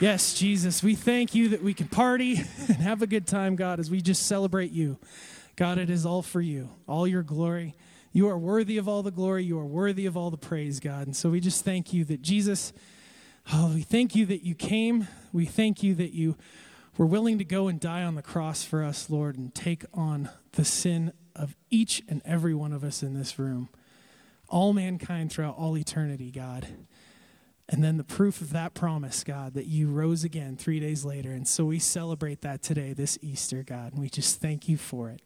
Yes, Jesus, we thank you that we can party and have a good time, God, as we just celebrate you. God, it is all for you, all your glory. You are worthy of all the glory. You are worthy of all the praise, God. And so we just thank you that Jesus, oh, we thank you that you came. We thank you that you were willing to go and die on the cross for us, Lord, and take on the sin of each and every one of us in this room, all mankind throughout all eternity, God. And then the proof of that promise, God, that you rose again three days later. And so we celebrate that today, this Easter, God. And we just thank you for it.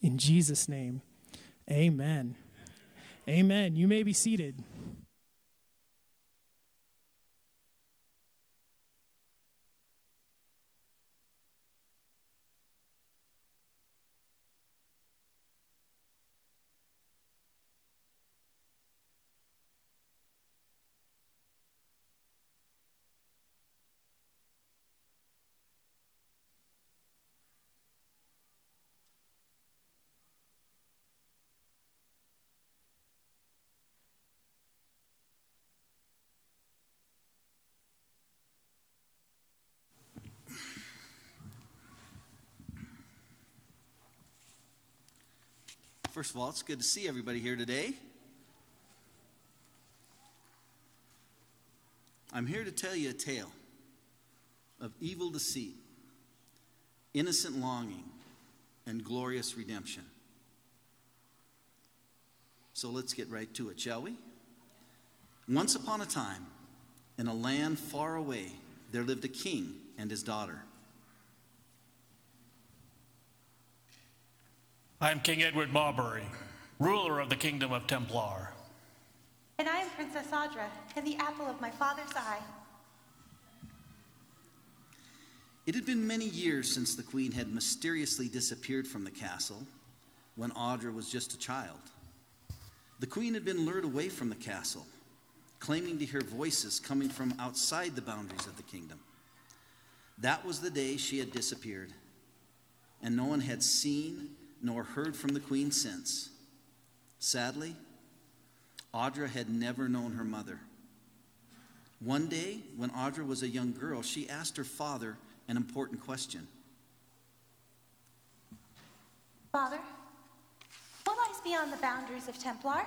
In Jesus' name, amen. Amen. You may be seated. First of all, it's good to see everybody here today. I'm here to tell you a tale of evil deceit, innocent longing, and glorious redemption. So let's get right to it, shall we? Once upon a time, in a land far away, there lived a king and his daughter. I am King Edward Marbury, ruler of the Kingdom of Templar. And I am Princess Audra, and the apple of my father's eye. It had been many years since the queen had mysteriously disappeared from the castle when Audra was just a child. The queen had been lured away from the castle, claiming to hear voices coming from outside the boundaries of the kingdom. That was the day she had disappeared, and no one had seen nor heard from the queen since. Sadly, Audra had never known her mother. One day, when Audra was a young girl, she asked her father an important question Father, what lies beyond the boundaries of Templar?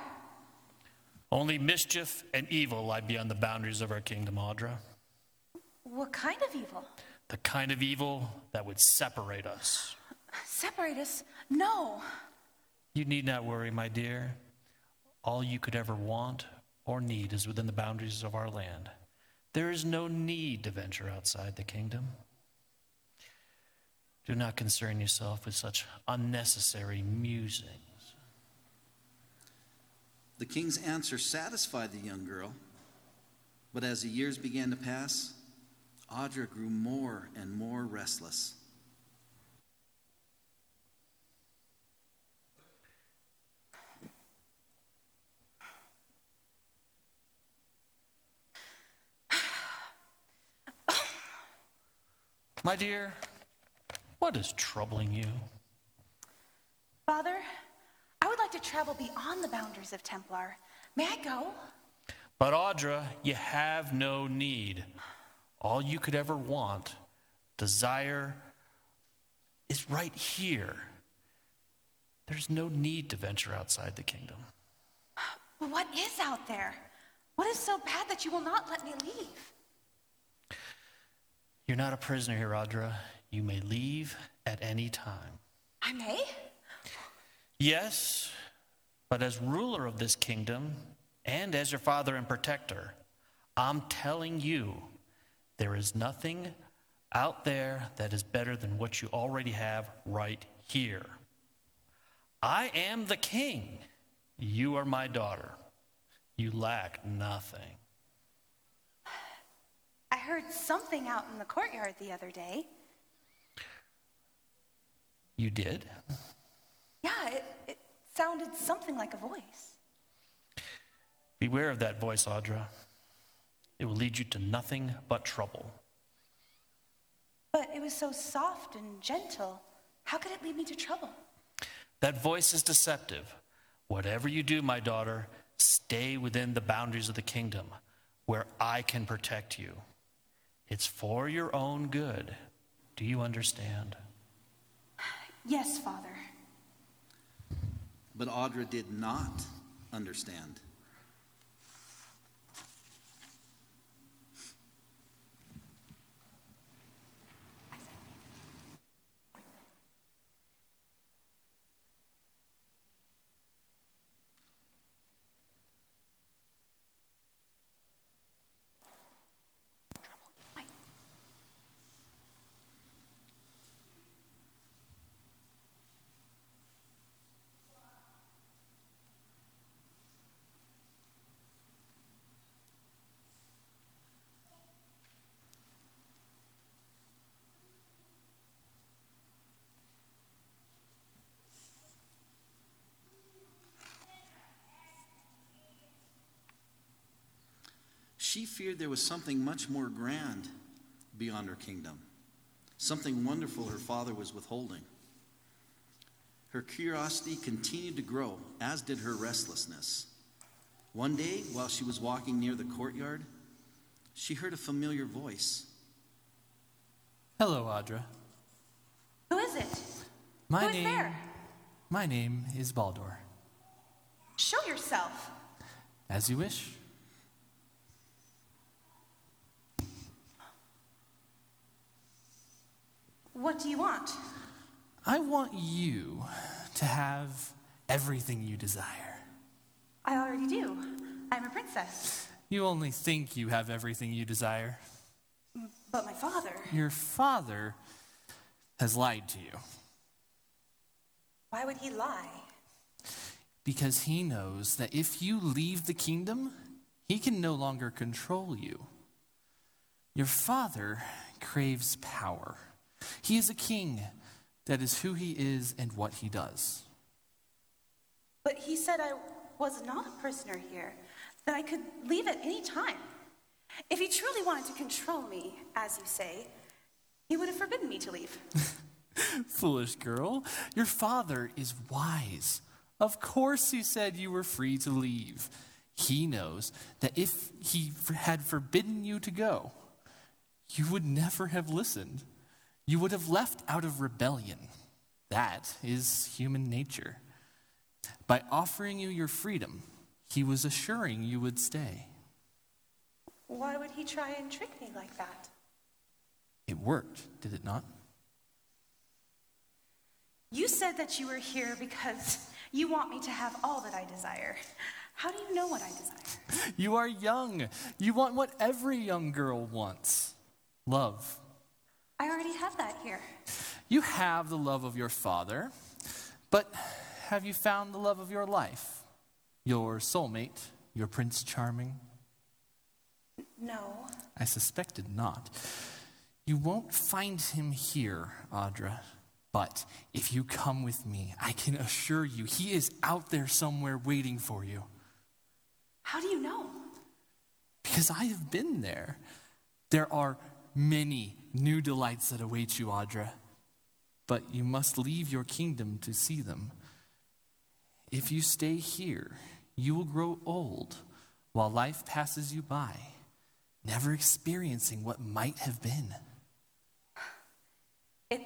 Only mischief and evil lie beyond the boundaries of our kingdom, Audra. What kind of evil? The kind of evil that would separate us. Separate us? No. You need not worry, my dear. All you could ever want or need is within the boundaries of our land. There is no need to venture outside the kingdom. Do not concern yourself with such unnecessary musings. The king's answer satisfied the young girl, but as the years began to pass, Audra grew more and more restless. My dear, what is troubling you? Father, I would like to travel beyond the boundaries of Templar. May I go? But Audra, you have no need. All you could ever want, desire, is right here. There's no need to venture outside the kingdom. But what is out there? What is so bad that you will not let me leave? You're not a prisoner here, Audra. You may leave at any time. I may? Yes, but as ruler of this kingdom and as your father and protector, I'm telling you, there is nothing out there that is better than what you already have right here. I am the king. You are my daughter. You lack nothing. I heard something out in the courtyard the other day. You did? Yeah, it, it sounded something like a voice. Beware of that voice, Audra. It will lead you to nothing but trouble. But it was so soft and gentle. How could it lead me to trouble? That voice is deceptive. Whatever you do, my daughter, stay within the boundaries of the kingdom where I can protect you. It's for your own good. Do you understand? Yes, Father. But Audra did not understand. She feared there was something much more grand beyond her kingdom, something wonderful her father was withholding. Her curiosity continued to grow, as did her restlessness. One day, while she was walking near the courtyard, she heard a familiar voice. Hello, Audra. Who is it? My Who is name. there? My name is Baldur. Show yourself. As you wish. What do you want? I want you to have everything you desire. I already do. I'm a princess. You only think you have everything you desire. But my father. Your father has lied to you Why would he lie? because he knows that if you leave the kingdom, he can no longer control you. Your father craves power. He is a king. That is who he is and what he does. But he said I was not a prisoner here, that I could leave at any time. If he truly wanted to control me, as you say, he would have forbidden me to leave. Foolish girl, your father is wise. Of course, he said you were free to leave. He knows that if he had forbidden you to go, you would never have listened. You would have left out of rebellion. That is human nature. By offering you your freedom, he was assuring you would stay. Why would he try and trick me like that? It worked, did it not? You said that you were here because you want me to have all that I desire. How do you know what I desire? You are young. You want what every young girl wants love. I already have that here. You have the love of your father, but have you found the love of your life? Your soulmate, your Prince Charming? No. I suspected not. You won't find him here, Audra. But if you come with me, I can assure you he is out there somewhere waiting for you. How do you know? Because I have been there. There are many new delights that await you, Audra. But you must leave your kingdom to see them. If you stay here, you will grow old while life passes you by, never experiencing what might have been. It,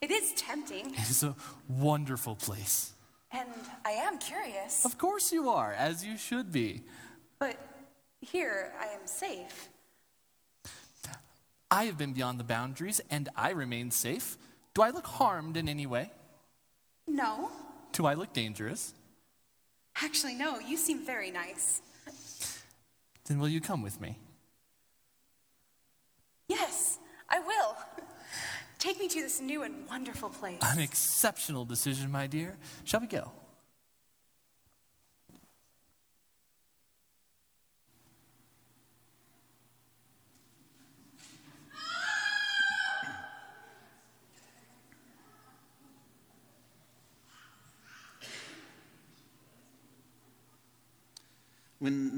it is tempting, It is a wonderful place. and I am curious. Of course you are, as you should be. But here I am safe. I have been beyond the boundaries, and I remain safe. Do I look harmed in any way? No. Do I look dangerous? Actually, no. You seem very nice. Then will you come with me? Yes, I will. Take me to this new and wonderful place. An exceptional decision, my dear. Shall we go?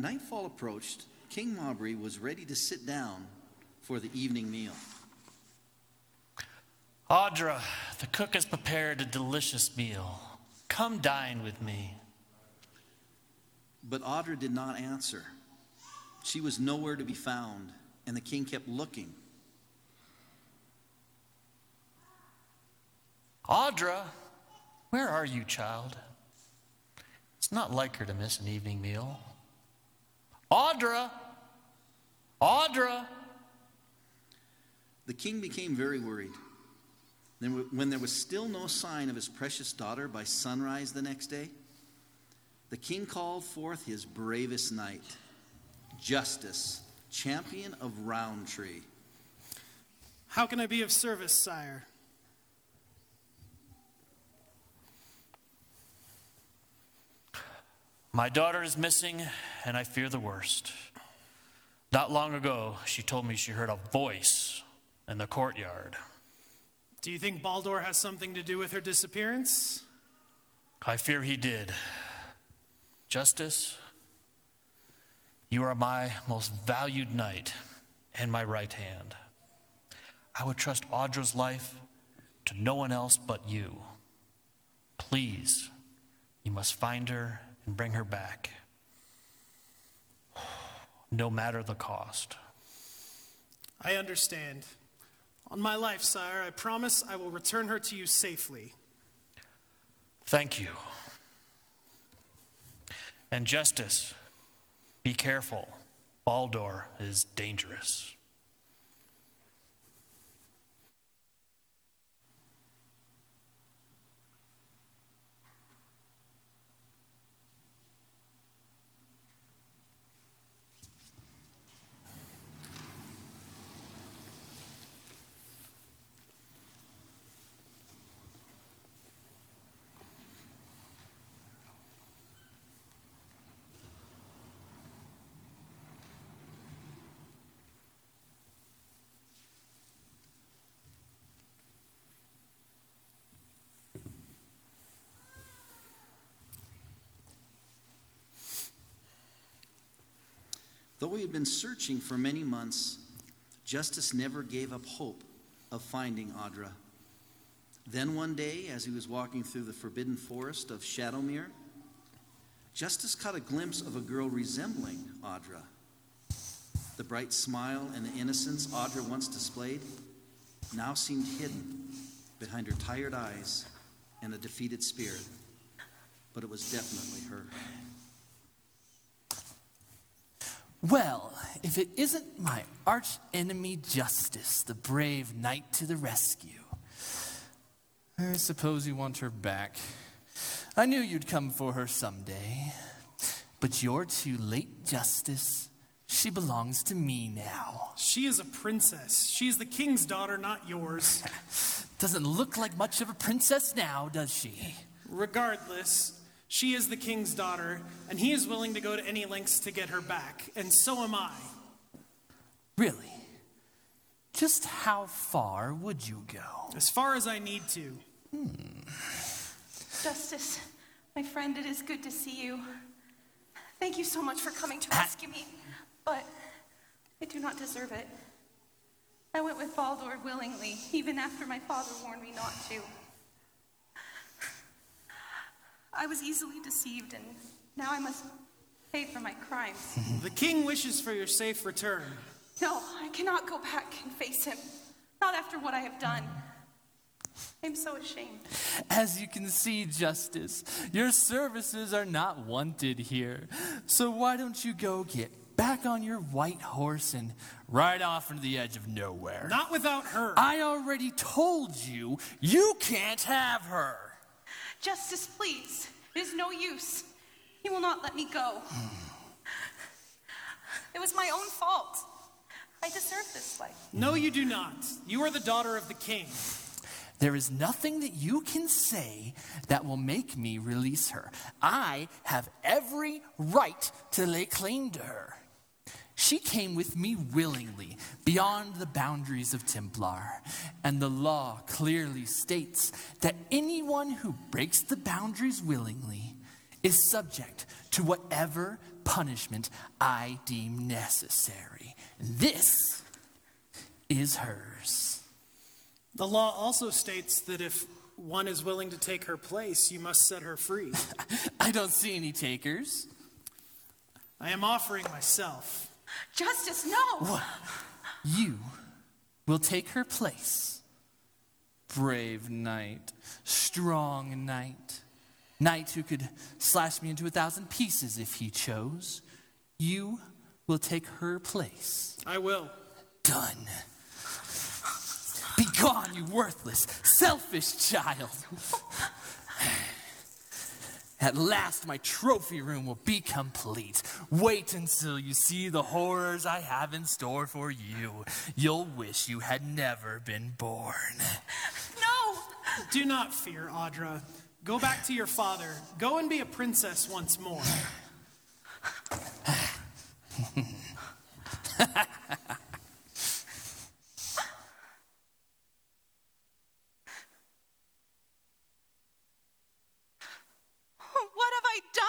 nightfall approached, King Mabry was ready to sit down for the evening meal. Audra, the cook has prepared a delicious meal. Come dine with me. But Audra did not answer. She was nowhere to be found, and the king kept looking. Audra, where are you, child? It's not like her to miss an evening meal. Audra! Audra! The king became very worried. Then, when there was still no sign of his precious daughter by sunrise the next day, the king called forth his bravest knight, Justice, champion of Roundtree. How can I be of service, sire? My daughter is missing, and I fear the worst. Not long ago, she told me she heard a voice in the courtyard. Do you think Baldur has something to do with her disappearance? I fear he did. Justice, you are my most valued knight and my right hand. I would trust Audra's life to no one else but you. Please, you must find her and bring her back, no matter the cost. I understand. On my life, sire, I promise I will return her to you safely. Thank you. And justice, be careful. Baldur is dangerous. Though he had been searching for many months, Justice never gave up hope of finding Audra. Then one day, as he was walking through the forbidden forest of Shadowmere, Justice caught a glimpse of a girl resembling Audra. The bright smile and the innocence Audra once displayed now seemed hidden behind her tired eyes and a defeated spirit. But it was definitely her. Well, if it isn't my arch enemy Justice, the brave knight to the rescue. I suppose you want her back. I knew you'd come for her someday. But you're too late, Justice. She belongs to me now. She is a princess. She is the king's daughter, not yours. Doesn't look like much of a princess now, does she? Regardless, she is the king's daughter, and he is willing to go to any lengths to get her back, and so am I. Really? Just how far would you go? As far as I need to. Hmm. Justice, my friend, it is good to see you. Thank you so much for coming to rescue me, but I do not deserve it. I went with Baldur willingly, even after my father warned me not to. I was easily deceived, and now I must pay for my crimes. The king wishes for your safe return. No, I cannot go back and face him. Not after what I have done. I'm so ashamed. As you can see, Justice, your services are not wanted here. So why don't you go get back on your white horse and ride off into the edge of nowhere? Not without her. I already told you, you can't have her. Justice, please. It is no use. He will not let me go. It was my own fault. I deserve this life. No, you do not. You are the daughter of the king. There is nothing that you can say that will make me release her. I have every right to lay claim to her. She came with me willingly, beyond the boundaries of Templar, and the law clearly states that anyone who breaks the boundaries willingly is subject to whatever punishment I deem necessary. This is hers. The law also states that if one is willing to take her place, you must set her free. I don't see any takers. I am offering myself. Justice, no! You will take her place. brave knight, strong knight, knight who could slash me into a thousand pieces if he chose. You will take her place. I will. Done. Begone, you worthless, selfish child. At last, my trophy room will be complete. Wait until you see the horrors I have in store for you. You'll wish you had never been born. No! Do not fear, Audra. Go back to your father. Go and be a princess once more. What have I done?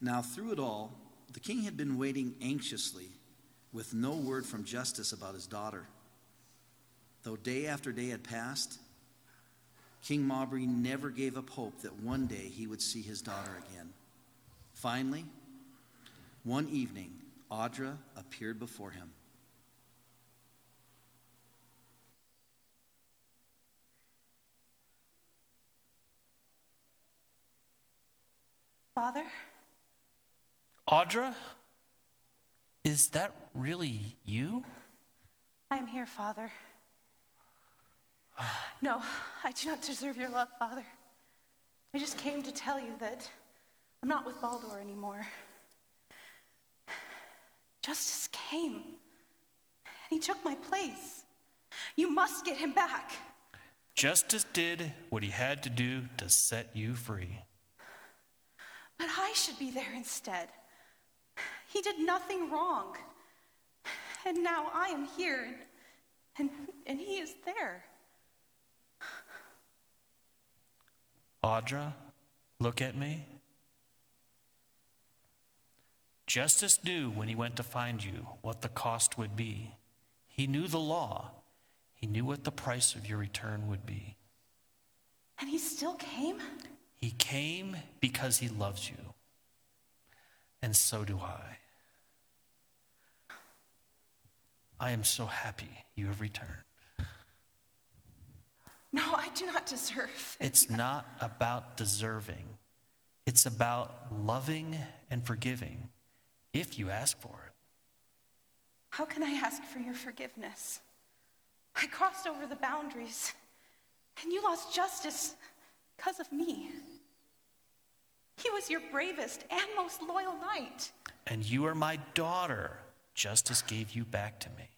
Now, through it all, the king had been waiting anxiously with no word from Justice about his daughter. Though day after day had passed, King Maubrey never gave up hope that one day he would see his daughter again. Finally, one evening, Audra appeared before him. Father? Audra? Is that really you? I am here, Father. No, I do not deserve your love, Father. I just came to tell you that I'm not with Baldur anymore. Justice came, and he took my place. You must get him back. Justice did what he had to do to set you free. But I should be there instead. He did nothing wrong. And now I am here, and, and, and he is there. Audra, look at me. Justice knew when he went to find you what the cost would be. He knew the law. He knew what the price of your return would be. And he still came? He came because he loves you. And so do I. I am so happy you have returned. No, I do not deserve. It's not about deserving, it's about loving and forgiving if you ask for it. How can I ask for your forgiveness? I crossed over the boundaries, and you lost justice because of me. He was your bravest and most loyal knight. And you are my daughter. Justice gave you back to me.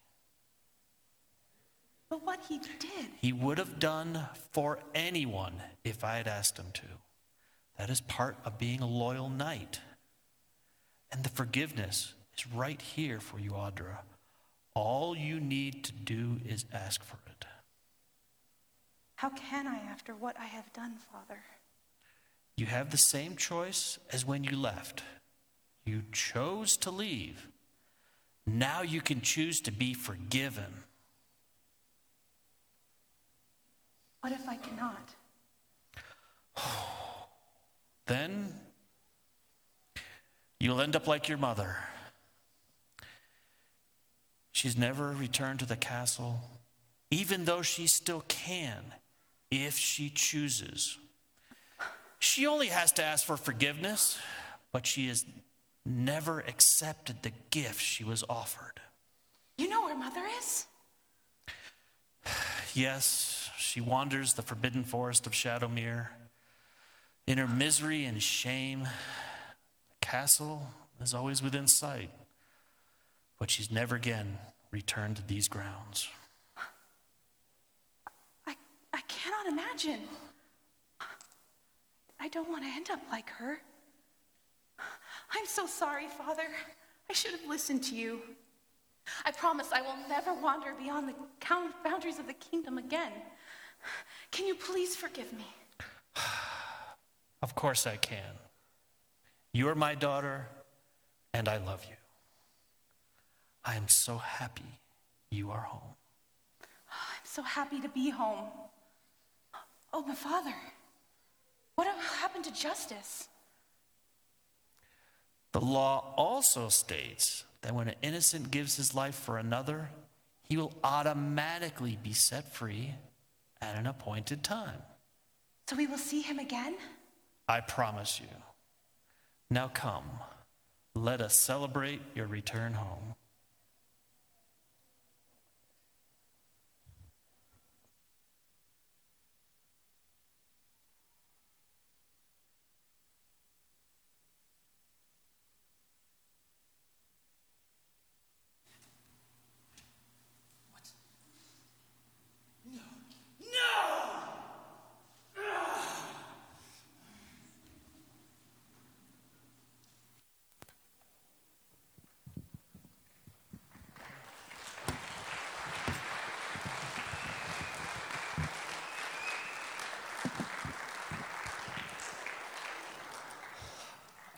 But what he did, He would have done for anyone if I had asked him to. That is part of being a loyal knight. And the forgiveness is right here for you, Audra. All you need to do is ask for it. how can I after what I have done, Father? You have the same choice as when you left. You chose to leave. Now you can choose to be forgiven. What if I cannot? Then you'll end up like your mother. She's never returned to the castle, even though she still can if she chooses. She only has to ask for forgiveness, but she has never accepted the gift she was offered. You know where Mother is? Yes, she wanders the forbidden forest of Shadowmere. In her misery and shame, the castle is always within sight, but she's never again returned to these grounds. I, I cannot imagine. I don't want to end up like her. I'm so sorry, Father. I should have listened to you. I promise I will never wander beyond the boundaries of the kingdom again. Can you please forgive me? Of course I can. You are my daughter, and I love you. I am so happy you are home. I'm so happy to be home. Oh, but Father, what happened to justice? The law also states that when an innocent gives his life for another, he will automatically be set free at an appointed time. So we will see him again? I promise you. Now come, let us celebrate your return home.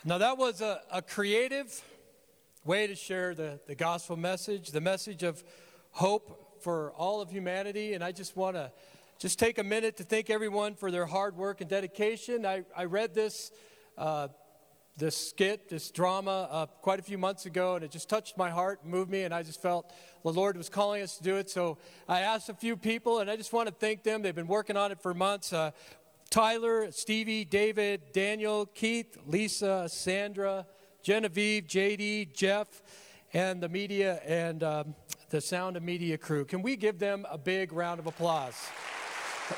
Now, that was a, a creative way to share the, the gospel message, the message of hope for all of humanity. And I just want to just take a minute to thank everyone for their hard work and dedication. I, I read this, uh, this skit, this drama, uh, quite a few months ago, and it just touched my heart, moved me, and I just felt the Lord was calling us to do it. So I asked a few people, and I just want to thank them. They've been working on it for months. Uh, Tyler, Stevie, David, Daniel, Keith, Lisa, Sandra, Genevieve, JD, Jeff, and the media and um, the sound and media crew. Can we give them a big round of applause?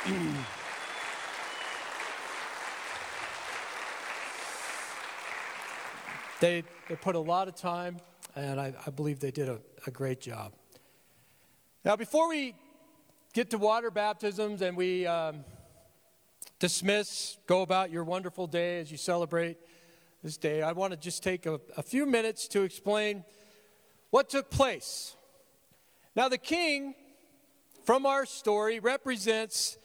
they, they put a lot of time, and I, I believe they did a, a great job. Now, before we get to water baptisms and we um, dismiss, go about your wonderful day as you celebrate this day, I want to just take a, a few minutes to explain what took place. Now, the king from our story represents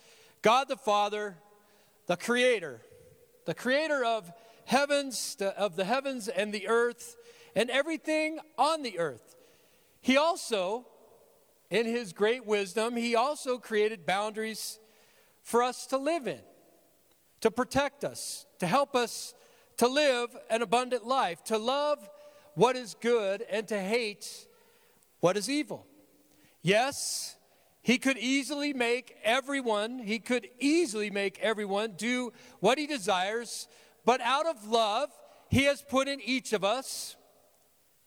God the Father, the creator, the creator of heavens, of the heavens and the earth, and everything on the earth. He also, in his great wisdom, he also created boundaries for us to live in to protect us, to help us to live an abundant life, to love what is good and to hate what is evil. Yes, he could easily make everyone, he could easily make everyone do what he desires, but out of love, he has put in each of us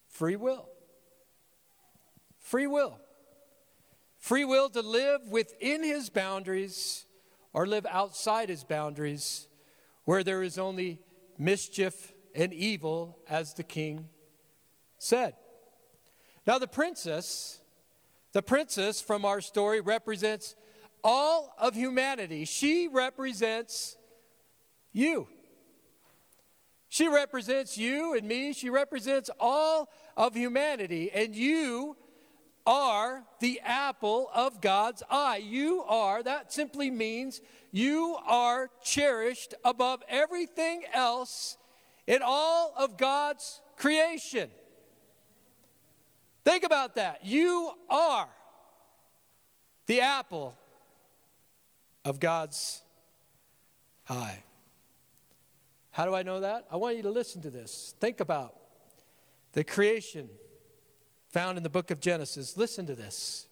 free will. Free will. Free will to live within his boundaries or live outside his boundaries where there is only mischief and evil, as the king said. Now, the princess, the princess from our story represents all of humanity. She represents you. She represents you and me. She represents all of humanity. And you are the apple of God's eye. You are, that simply means you are cherished above everything else in all of God's creation. Think about that. You are the apple of God's eye. How do I know that? I want you to listen to this. Think about the creation found in the book of Genesis. Listen to this.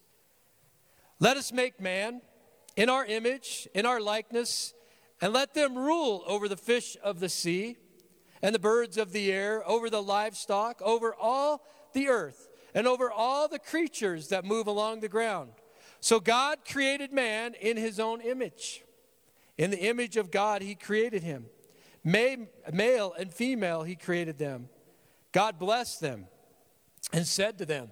Let us make man in our image, in our likeness, and let them rule over the fish of the sea and the birds of the air, over the livestock, over all the earth, and over all the creatures that move along the ground. So God created man in his own image. In the image of God, he created him. Male and female, he created them. God blessed them and said to them,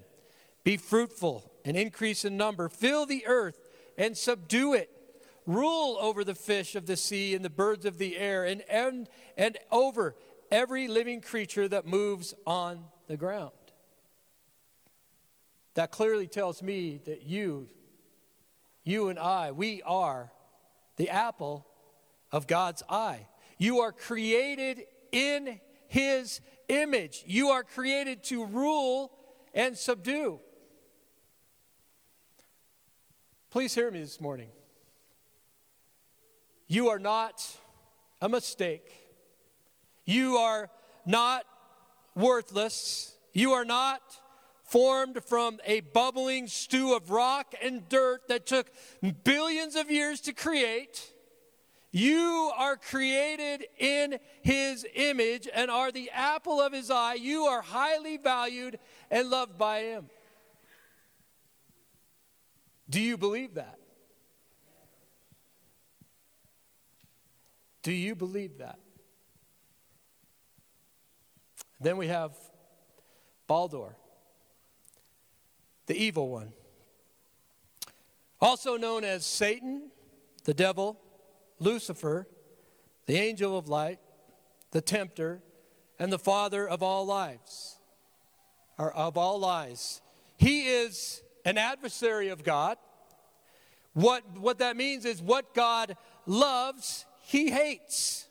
Be fruitful and increase in number, fill the earth and subdue it, rule over the fish of the sea and the birds of the air, and, and, and over every living creature that moves on the ground. That clearly tells me that you, you and I, we are the apple of God's eye. You are created in His image. You are created to rule and subdue. Please hear me this morning. You are not a mistake. You are not worthless. You are not formed from a bubbling stew of rock and dirt that took billions of years to create. You are created in his image and are the apple of his eye. You are highly valued and loved by him. Do you believe that? Do you believe that? Then we have Baldur, the evil one, also known as Satan, the devil, Lucifer, the angel of light, the tempter, and the father of all lives, or of all lies. He is an adversary of God. What, what that means is what God loves, he hates.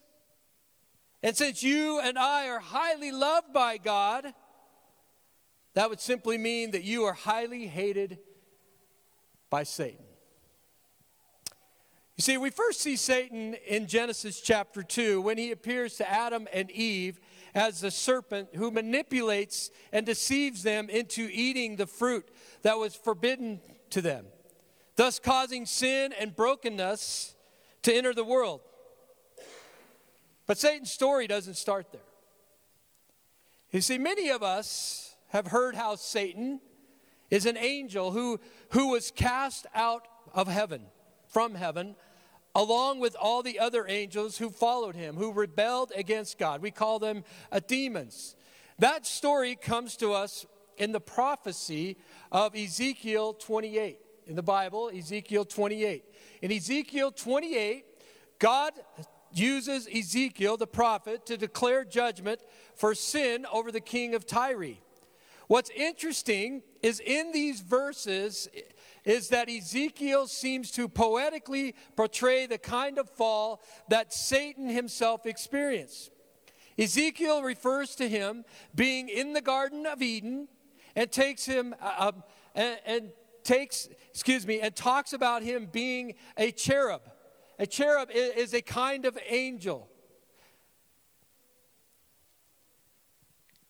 And since you and I are highly loved by God, that would simply mean that you are highly hated by Satan. You see, we first see Satan in Genesis chapter 2 when he appears to Adam and Eve as the serpent who manipulates and deceives them into eating the fruit that was forbidden to them, thus causing sin and brokenness to enter the world. But Satan's story doesn't start there. You see, many of us have heard how Satan is an angel who, who was cast out of heaven, from heaven, along with all the other angels who followed him, who rebelled against God. We call them uh, demons. That story comes to us in the prophecy of Ezekiel 28. In the Bible, Ezekiel 28. In Ezekiel 28, God uses Ezekiel, the prophet, to declare judgment for sin over the king of Tyre. What's interesting is in these verses, is that Ezekiel seems to poetically portray the kind of fall that Satan himself experienced. Ezekiel refers to him being in the Garden of Eden and takes him uh, um, and, and takes, excuse me, and talks about him being a cherub. A cherub is a kind of angel.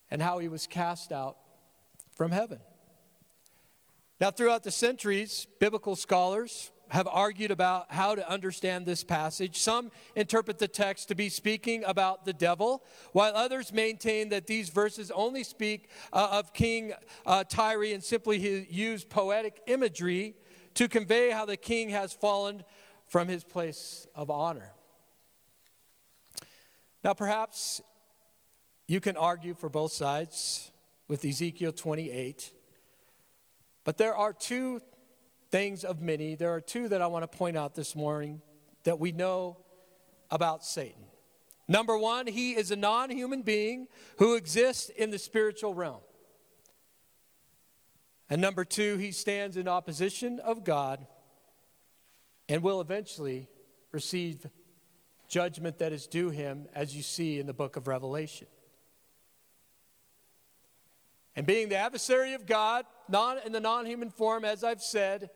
And how he was cast out from heaven. Now, throughout the centuries, biblical scholars have argued about how to understand this passage. Some interpret the text to be speaking about the devil, while others maintain that these verses only speak uh, of King uh, Tyre and simply use poetic imagery to convey how the king has fallen from his place of honor. Now, perhaps you can argue for both sides with Ezekiel 28. But there are two things of many, there are two that I want to point out this morning that we know about Satan. Number one, he is a non human being who exists in the spiritual realm. And number two, he stands in opposition of God and will eventually receive judgment that is due him, as you see in the book of Revelation. And being the adversary of God, non, in the non human form, as I've said,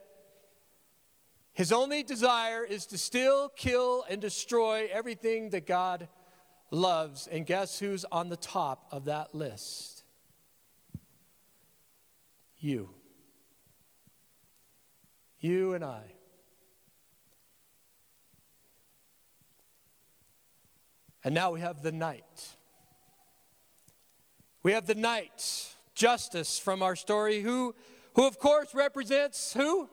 his only desire is to still kill, and destroy everything that God loves. And guess who's on the top of that list? You. You and I. And now we have the knight. We have the knight justice from our story, who, who of course represents who?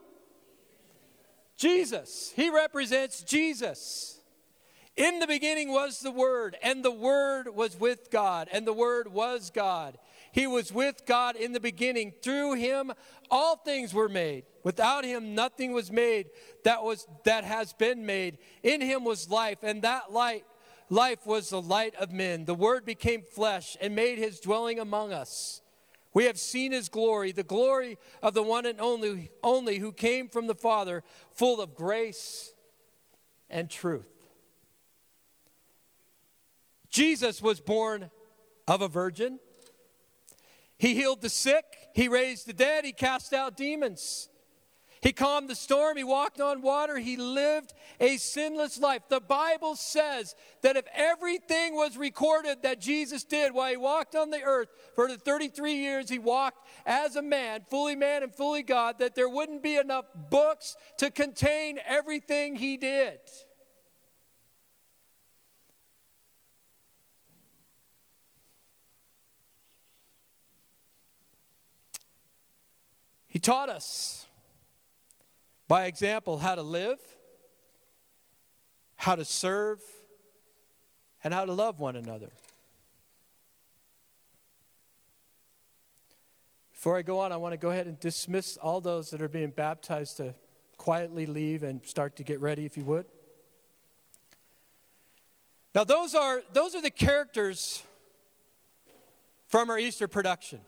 Jesus. He represents Jesus. In the beginning was the Word, and the Word was with God, and the Word was God. He was with God in the beginning. Through him all things were made. Without him nothing was made that was that has been made. In him was life, and that light life was the light of men. The word became flesh and made his dwelling among us. We have seen his glory, the glory of the one and only, only who came from the Father, full of grace and truth. Jesus was born of a virgin. He healed the sick, he raised the dead, he cast out demons. He calmed the storm, he walked on water, he lived a sinless life. The Bible says that if everything was recorded that Jesus did while he walked on the earth for the 33 years he walked as a man, fully man and fully God, that there wouldn't be enough books to contain everything he did. He taught us by example how to live, how to serve, and how to love one another. Before I go on, I want to go ahead and dismiss all those that are being baptized to quietly leave and start to get ready, if you would. Now, those are, those are the characters from our Easter production.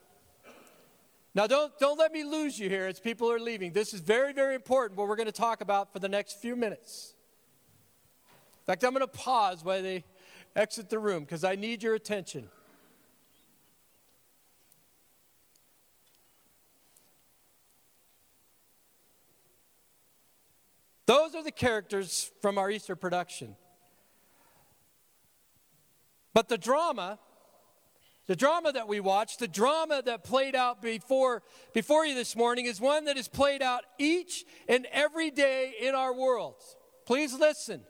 Now, don't, don't let me lose you here as people are leaving. This is very, very important what we're going to talk about for the next few minutes. In fact, I'm going to pause while they exit the room because I need your attention. Those are the characters from our Easter production. But the drama the drama that we watched, the drama that played out before, before you this morning, is one that is played out each and every day in our world. Please listen.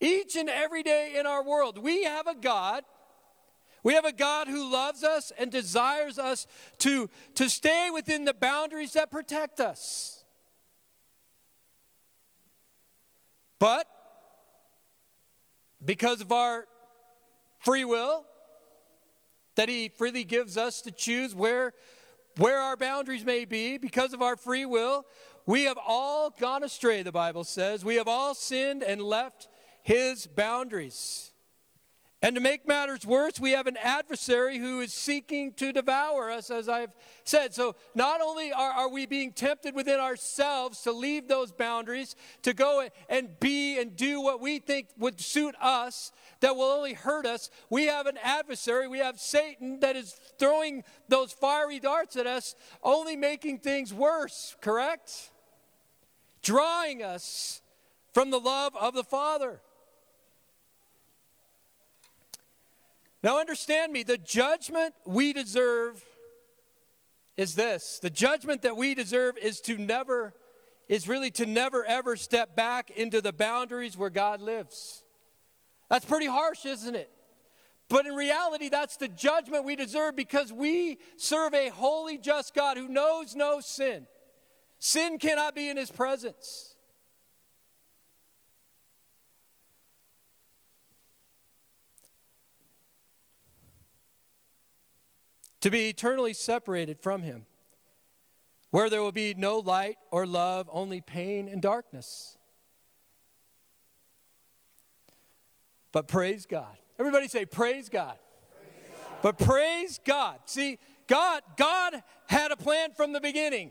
Each and every day in our world, we have a God. We have a God who loves us and desires us to, to stay within the boundaries that protect us. But because of our free will, that He freely gives us to choose where, where our boundaries may be because of our free will. We have all gone astray, the Bible says. We have all sinned and left His boundaries. And to make matters worse, we have an adversary who is seeking to devour us, as I've said. So not only are, are, we being tempted within ourselves to leave those boundaries, to go and be and do what we think would suit us, that will only hurt us, we have an adversary, we have Satan that is throwing those fiery darts at us, only making things worse, correct? Drawing us from the love of the Father. Now, understand me, the judgment we deserve is this the judgment that we deserve is to never, is really to never ever step back into the boundaries where God lives. That's pretty harsh, isn't it? But in reality, that's the judgment we deserve because we serve a holy, just God who knows no sin. Sin cannot be in his presence. To be eternally separated from Him, where there will be no light or love, only pain and darkness. But praise God. Everybody say, Praise God. Praise God. But praise God. See, God, God had a plan from the beginning.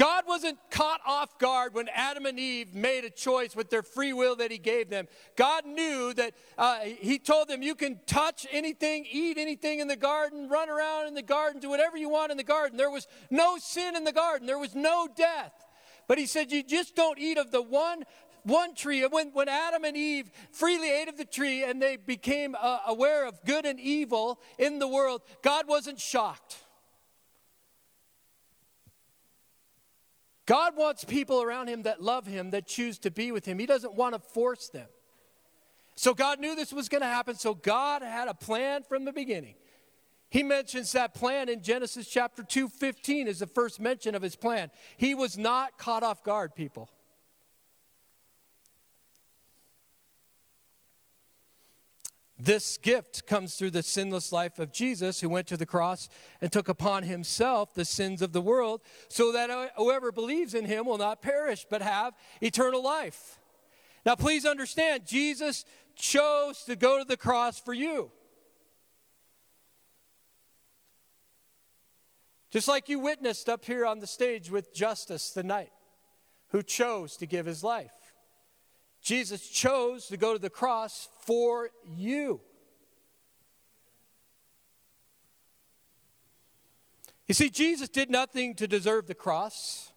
God wasn't caught off guard when Adam and Eve made a choice with their free will that He gave them. God knew that uh, He told them, You can touch anything, eat anything in the garden, run around in the garden, do whatever you want in the garden. There was no sin in the garden, there was no death. But He said, You just don't eat of the one one tree. When, when Adam and Eve freely ate of the tree and they became uh, aware of good and evil in the world, God wasn't shocked. God wants people around him that love him, that choose to be with him. He doesn't want to force them. So God knew this was going to happen, so God had a plan from the beginning. He mentions that plan in Genesis chapter 2, 15 is the first mention of his plan. He was not caught off guard, people. This gift comes through the sinless life of Jesus, who went to the cross and took upon himself the sins of the world, so that whoever believes in him will not perish, but have eternal life. Now, please understand, Jesus chose to go to the cross for you. Just like you witnessed up here on the stage with Justice the knight, who chose to give his life. Jesus chose to go to the cross for you. You see, Jesus did nothing to deserve the cross.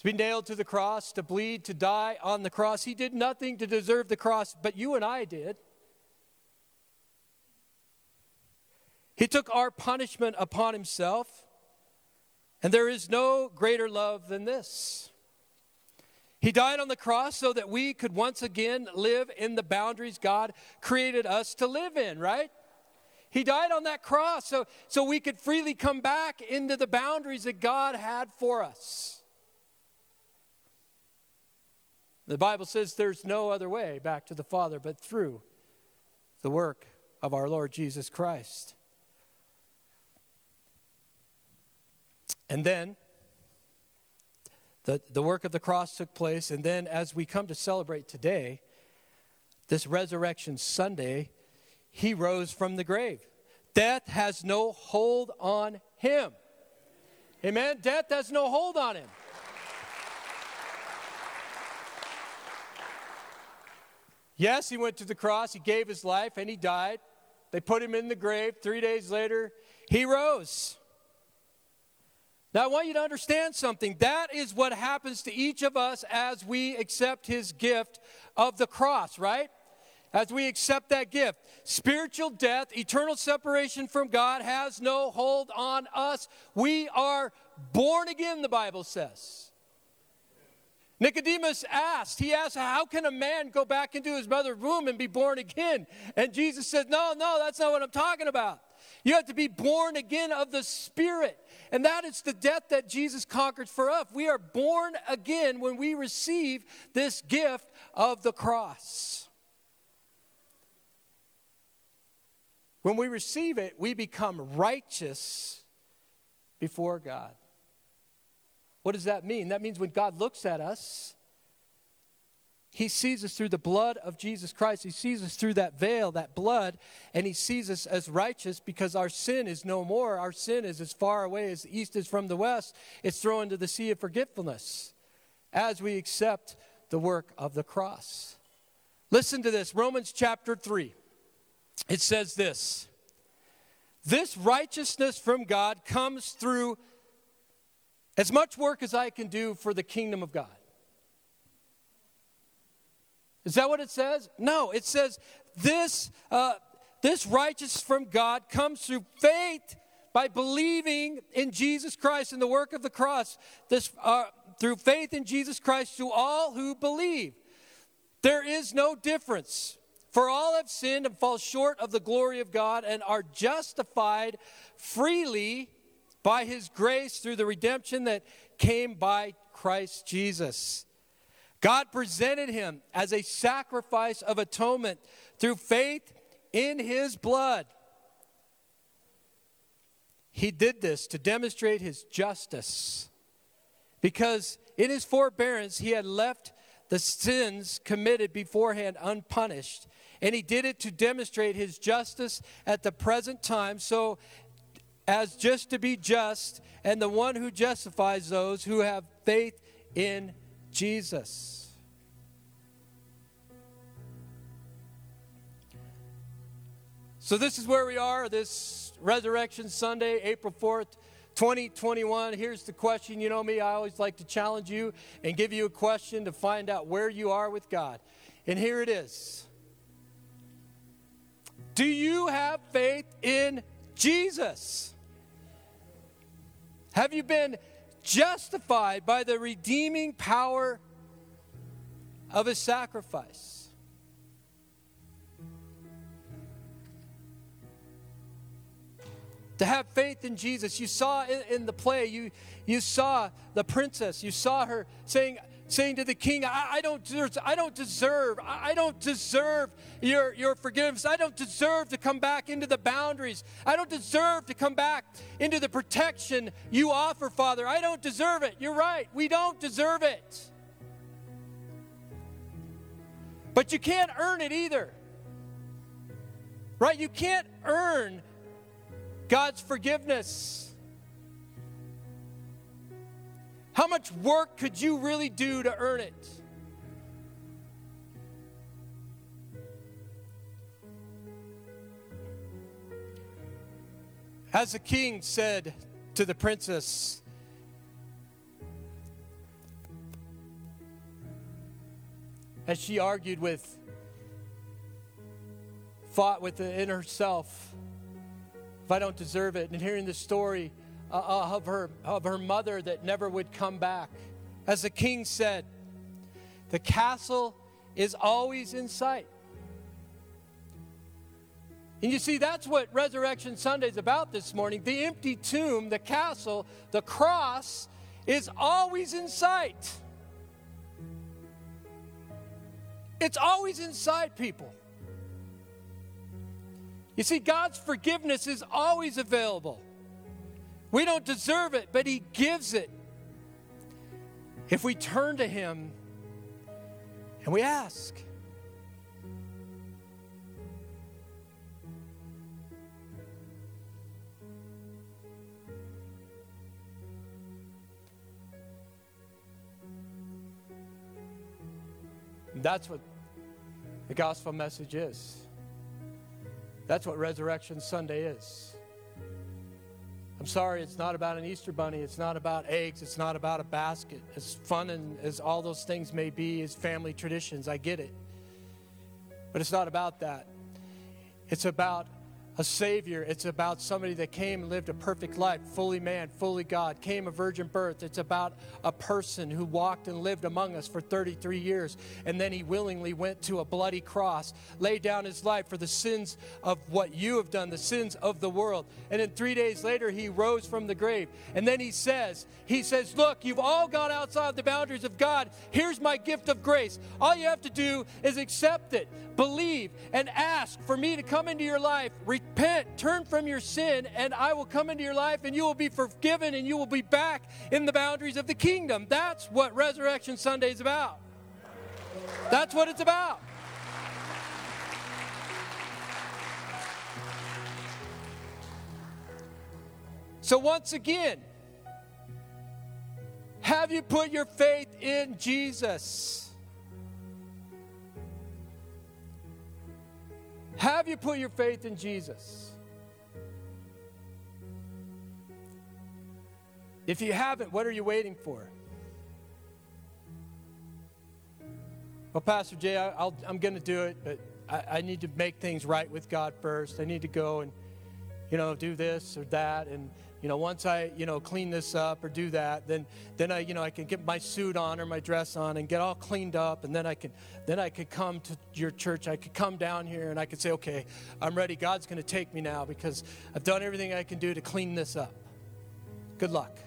To be nailed to the cross, to bleed, to die on the cross. He did nothing to deserve the cross, but you and I did. He took our punishment upon himself, and there is no greater love than this. He died on the cross so that we could once again live in the boundaries God created us to live in, right? He died on that cross so, so we could freely come back into the boundaries that God had for us. The Bible says there's no other way back to the Father but through the work of our Lord Jesus Christ. And then the, the work of the cross took place. And then as we come to celebrate today, this Resurrection Sunday, he rose from the grave. Death has no hold on him. Amen? Death has no hold on him. Yes, he went to the cross, he gave his life, and he died. They put him in the grave. Three days later, he rose. Now, I want you to understand something. That is what happens to each of us as we accept his gift of the cross, right? As we accept that gift. Spiritual death, eternal separation from God has no hold on us. We are born again, the Bible says. Nicodemus asked, he asked, How can a man go back into his mother's womb and be born again? And Jesus said, No, no, that's not what I'm talking about. You have to be born again of the Spirit. And that is the death that Jesus conquered for us. We are born again when we receive this gift of the cross. When we receive it, we become righteous before God. What does that mean? That means when God looks at us, he sees us through the blood of Jesus Christ. He sees us through that veil, that blood, and He sees us as righteous because our sin is no more. Our sin is as far away as the east is from the west. It's thrown into the sea of forgetfulness as we accept the work of the cross. Listen to this Romans chapter 3. It says this This righteousness from God comes through as much work as I can do for the kingdom of God. Is that what it says? No, it says this, uh, this righteousness from God comes through faith by believing in Jesus Christ and the work of the cross. This, uh, through faith in Jesus Christ to all who believe. There is no difference. For all have sinned and fall short of the glory of God and are justified freely by his grace through the redemption that came by Christ Jesus. God presented him as a sacrifice of atonement through faith in his blood. He did this to demonstrate his justice because in his forbearance he had left the sins committed beforehand unpunished. And he did it to demonstrate his justice at the present time, so as just to be just and the one who justifies those who have faith in Jesus. So, this is where we are this Resurrection Sunday, April 4th, 2021. Here's the question. You know me, I always like to challenge you and give you a question to find out where you are with God. And here it is Do you have faith in Jesus? Have you been justified by the redeeming power of his sacrifice. To have faith in Jesus. You saw in, in, the play, you, you saw the princess, you saw her saying, saying to the king, I, I don't, deserve, I don't deserve, I, I don't deserve your, your forgiveness. I don't deserve to come back into the boundaries. I don't deserve to come back into the protection you offer, Father. I don't deserve it. You're right. We don't deserve it. But you can't earn it either. Right? You can't earn God's forgiveness. How much work could you really do to earn it? As the king said to the princess, as she argued with, fought within herself, if I don't deserve it, and hearing the story uh, uh, of, her, of her mother that never would come back. As the king said, the castle is always in sight. And you see, that's what Resurrection Sunday is about this morning. The empty tomb, the castle, the cross is always in sight. It's always in sight, people. You see, God's forgiveness is always available. We don't deserve it, but He gives it. If we turn to Him and we ask, That's what the gospel message is. That's what Resurrection Sunday is. I'm sorry, it's not about an Easter bunny. It's not about eggs. It's not about a basket. As fun and as all those things may be as family traditions, I get it. But it's not about that. It's about a Savior. It's about somebody that came and lived a perfect life, fully man, fully God, came a virgin birth. It's about a person who walked and lived among us for 33 years, and then he willingly went to a bloody cross, laid down his life for the sins of what you have done, the sins of the world. And then three days later, he rose from the grave. And then he says, He says, Look, you've all gone outside the boundaries of God. Here's my gift of grace. All you have to do is accept it, believe, and ask for me to come into your life repent, turn from your sin, and I will come into your life and you will be forgiven and you will be back in the boundaries of the kingdom. That's what Resurrection Sunday is about. That's what it's about. So, once again, have you put your faith in Jesus? Have you put your faith in Jesus? If you haven't, what are you waiting for? Well, Pastor Jay, I, am going to do it, but I, I need to make things right with God first. I need to go and, you know, do this or that. And you know, once I, you know, clean this up or do that, then, then I, you know, I can get my suit on or my dress on and get all cleaned up, and then I can, then I could come to your church. I could come down here and I could say, okay, I'm ready. God's going to take me now because I've done everything I can do to clean this up. Good luck.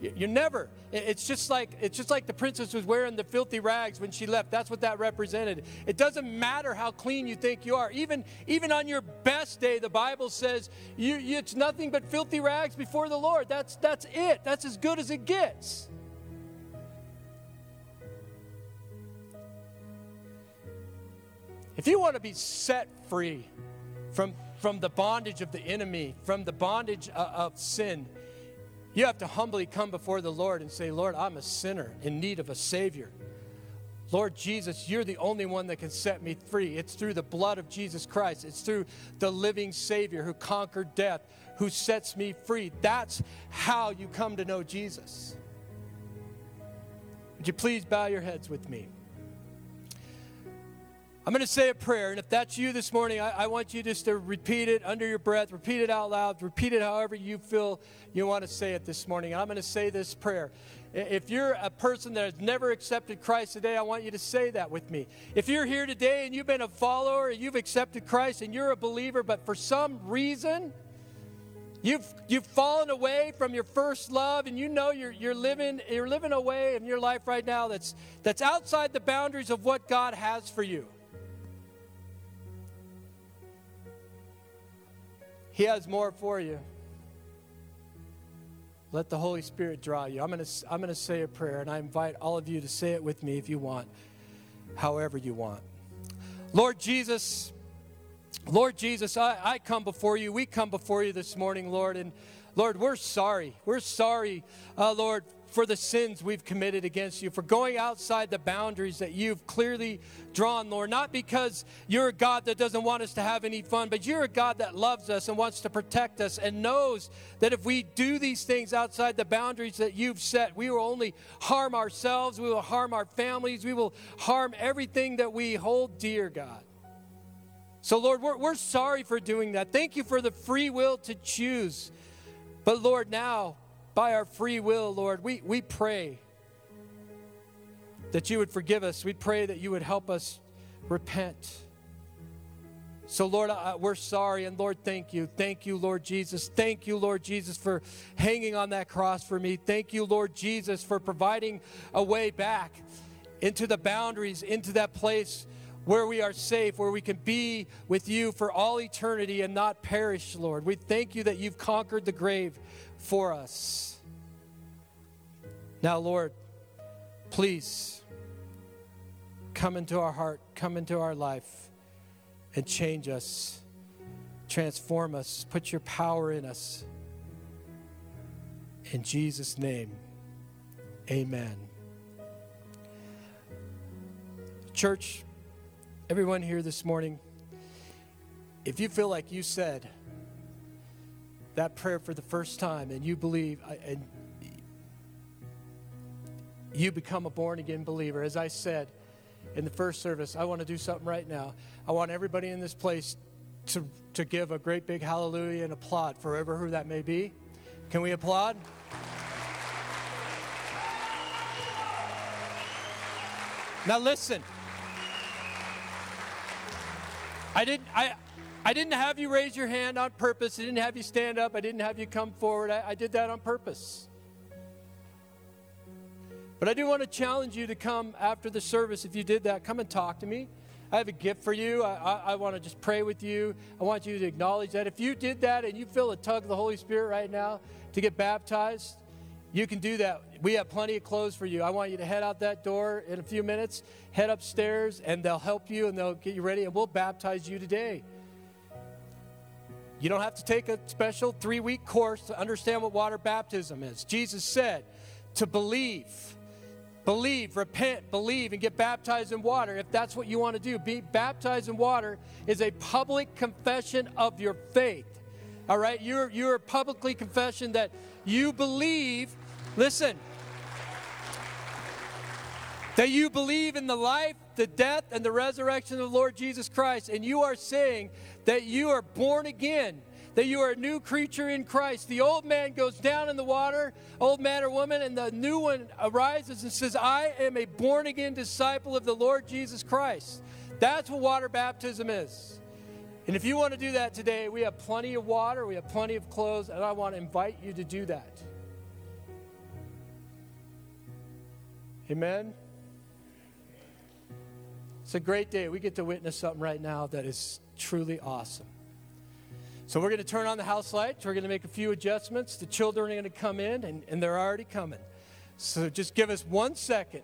You're never. It's just like it's just like the princess was wearing the filthy rags when she left. That's what that represented. It doesn't matter how clean you think you are. Even even on your best day, the Bible says you, you, it's nothing but filthy rags before the Lord. That's that's it. That's as good as it gets. If you want to be set free from from the bondage of the enemy, from the bondage of, of sin, you have to humbly come before the Lord and say, Lord, I'm a sinner in need of a Savior. Lord Jesus, you're the only one that can set me free. It's through the blood of Jesus Christ, it's through the living Savior who conquered death, who sets me free. That's how you come to know Jesus. Would you please bow your heads with me? I'm going to say a prayer, and if that's you this morning, I, I, want you just to repeat it under your breath, repeat it out loud, repeat it however you feel you want to say it this morning. I'm going to say this prayer. If you're a person that has never accepted Christ today, I want you to say that with me. If you're here today and you've been a follower, and you've accepted Christ, and you're a believer, but for some reason, You've, you've fallen away from your first love, and you know you're, you're, living, you're living a way in your life right now that's, that's outside the boundaries of what God has for you. He has more for you. Let the Holy Spirit draw you. I'm going to I'm going to say a prayer, and I invite all of you to say it with me if you want, however you want. Lord Jesus, Lord Jesus, I, I come before you. We come before you this morning, Lord. And Lord, we're sorry. We're sorry, uh, Lord, for the sins we've committed against you, for going outside the boundaries that you've clearly drawn, Lord. Not because you're a God that doesn't want us to have any fun, but you're a God that loves us and wants to protect us and knows that if we do these things outside the boundaries that you've set, we will only harm ourselves, we will harm our families, we will harm everything that we hold dear, God. So, Lord, we're, we're sorry for doing that. Thank you for the free will to choose. But, Lord, now, by our free will, Lord, we, we pray that you would forgive us. We pray that you would help us repent. So, Lord, we're sorry. And, Lord, thank you. Thank you, Lord Jesus. Thank you, Lord Jesus, for hanging on that cross for me. Thank you, Lord Jesus, for providing a way back into the boundaries, into that place where we are safe, where we can be with you for all eternity and not perish, Lord. We thank you that you've conquered the grave for us. Now, Lord, please come into our heart, come into our life, and change us, transform us, put your power in us. In Jesus' name, amen. Church, Everyone here this morning, if you feel like you said that prayer for the first time and you believe uh, and you become a born again believer, as I said in the first service, I want to do something right now. I want everybody in this place to, to give a great big hallelujah and applaud forever who that may be. Can we applaud? Now listen. I didn't, I, I didn't have you raise your hand on purpose. I didn't have you stand up. I didn't have you come forward. I, I did that on purpose. But I do want to challenge you to come after the service. If you did that, come and talk to me. I have a gift for you. I, I, I, want to just pray with you. I want you to acknowledge that. If you did that and you feel a tug of the Holy Spirit right now to get baptized, you can do that. We have plenty of clothes for you. I want you to head out that door in a few minutes, head upstairs, and they'll help you and they'll get you ready, and we'll baptize you today. You don't have to take a special three week course to understand what water baptism is. Jesus said to believe, believe, repent, believe, and get baptized in water if that's what you want to do. Be baptized in water is a public confession of your faith. All right? You're, you're publicly confessing that you believe, listen, that you believe in the life, the death, and the resurrection of the Lord Jesus Christ, and you are saying that you are born again, that you are a new creature in Christ. The old man goes down in the water, old man or woman, and the new one arises and says, I am a born again disciple of the Lord Jesus Christ. That's what water baptism is. And if you want to do that today, we have plenty of water, we have plenty of clothes, and I want to invite you to do that. Amen. It's a great day. We get to witness something right now that is truly awesome. So, we're going to turn on the house lights. We're going to make a few adjustments. The children are going to come in, and, and they're already coming. So, just give us one second.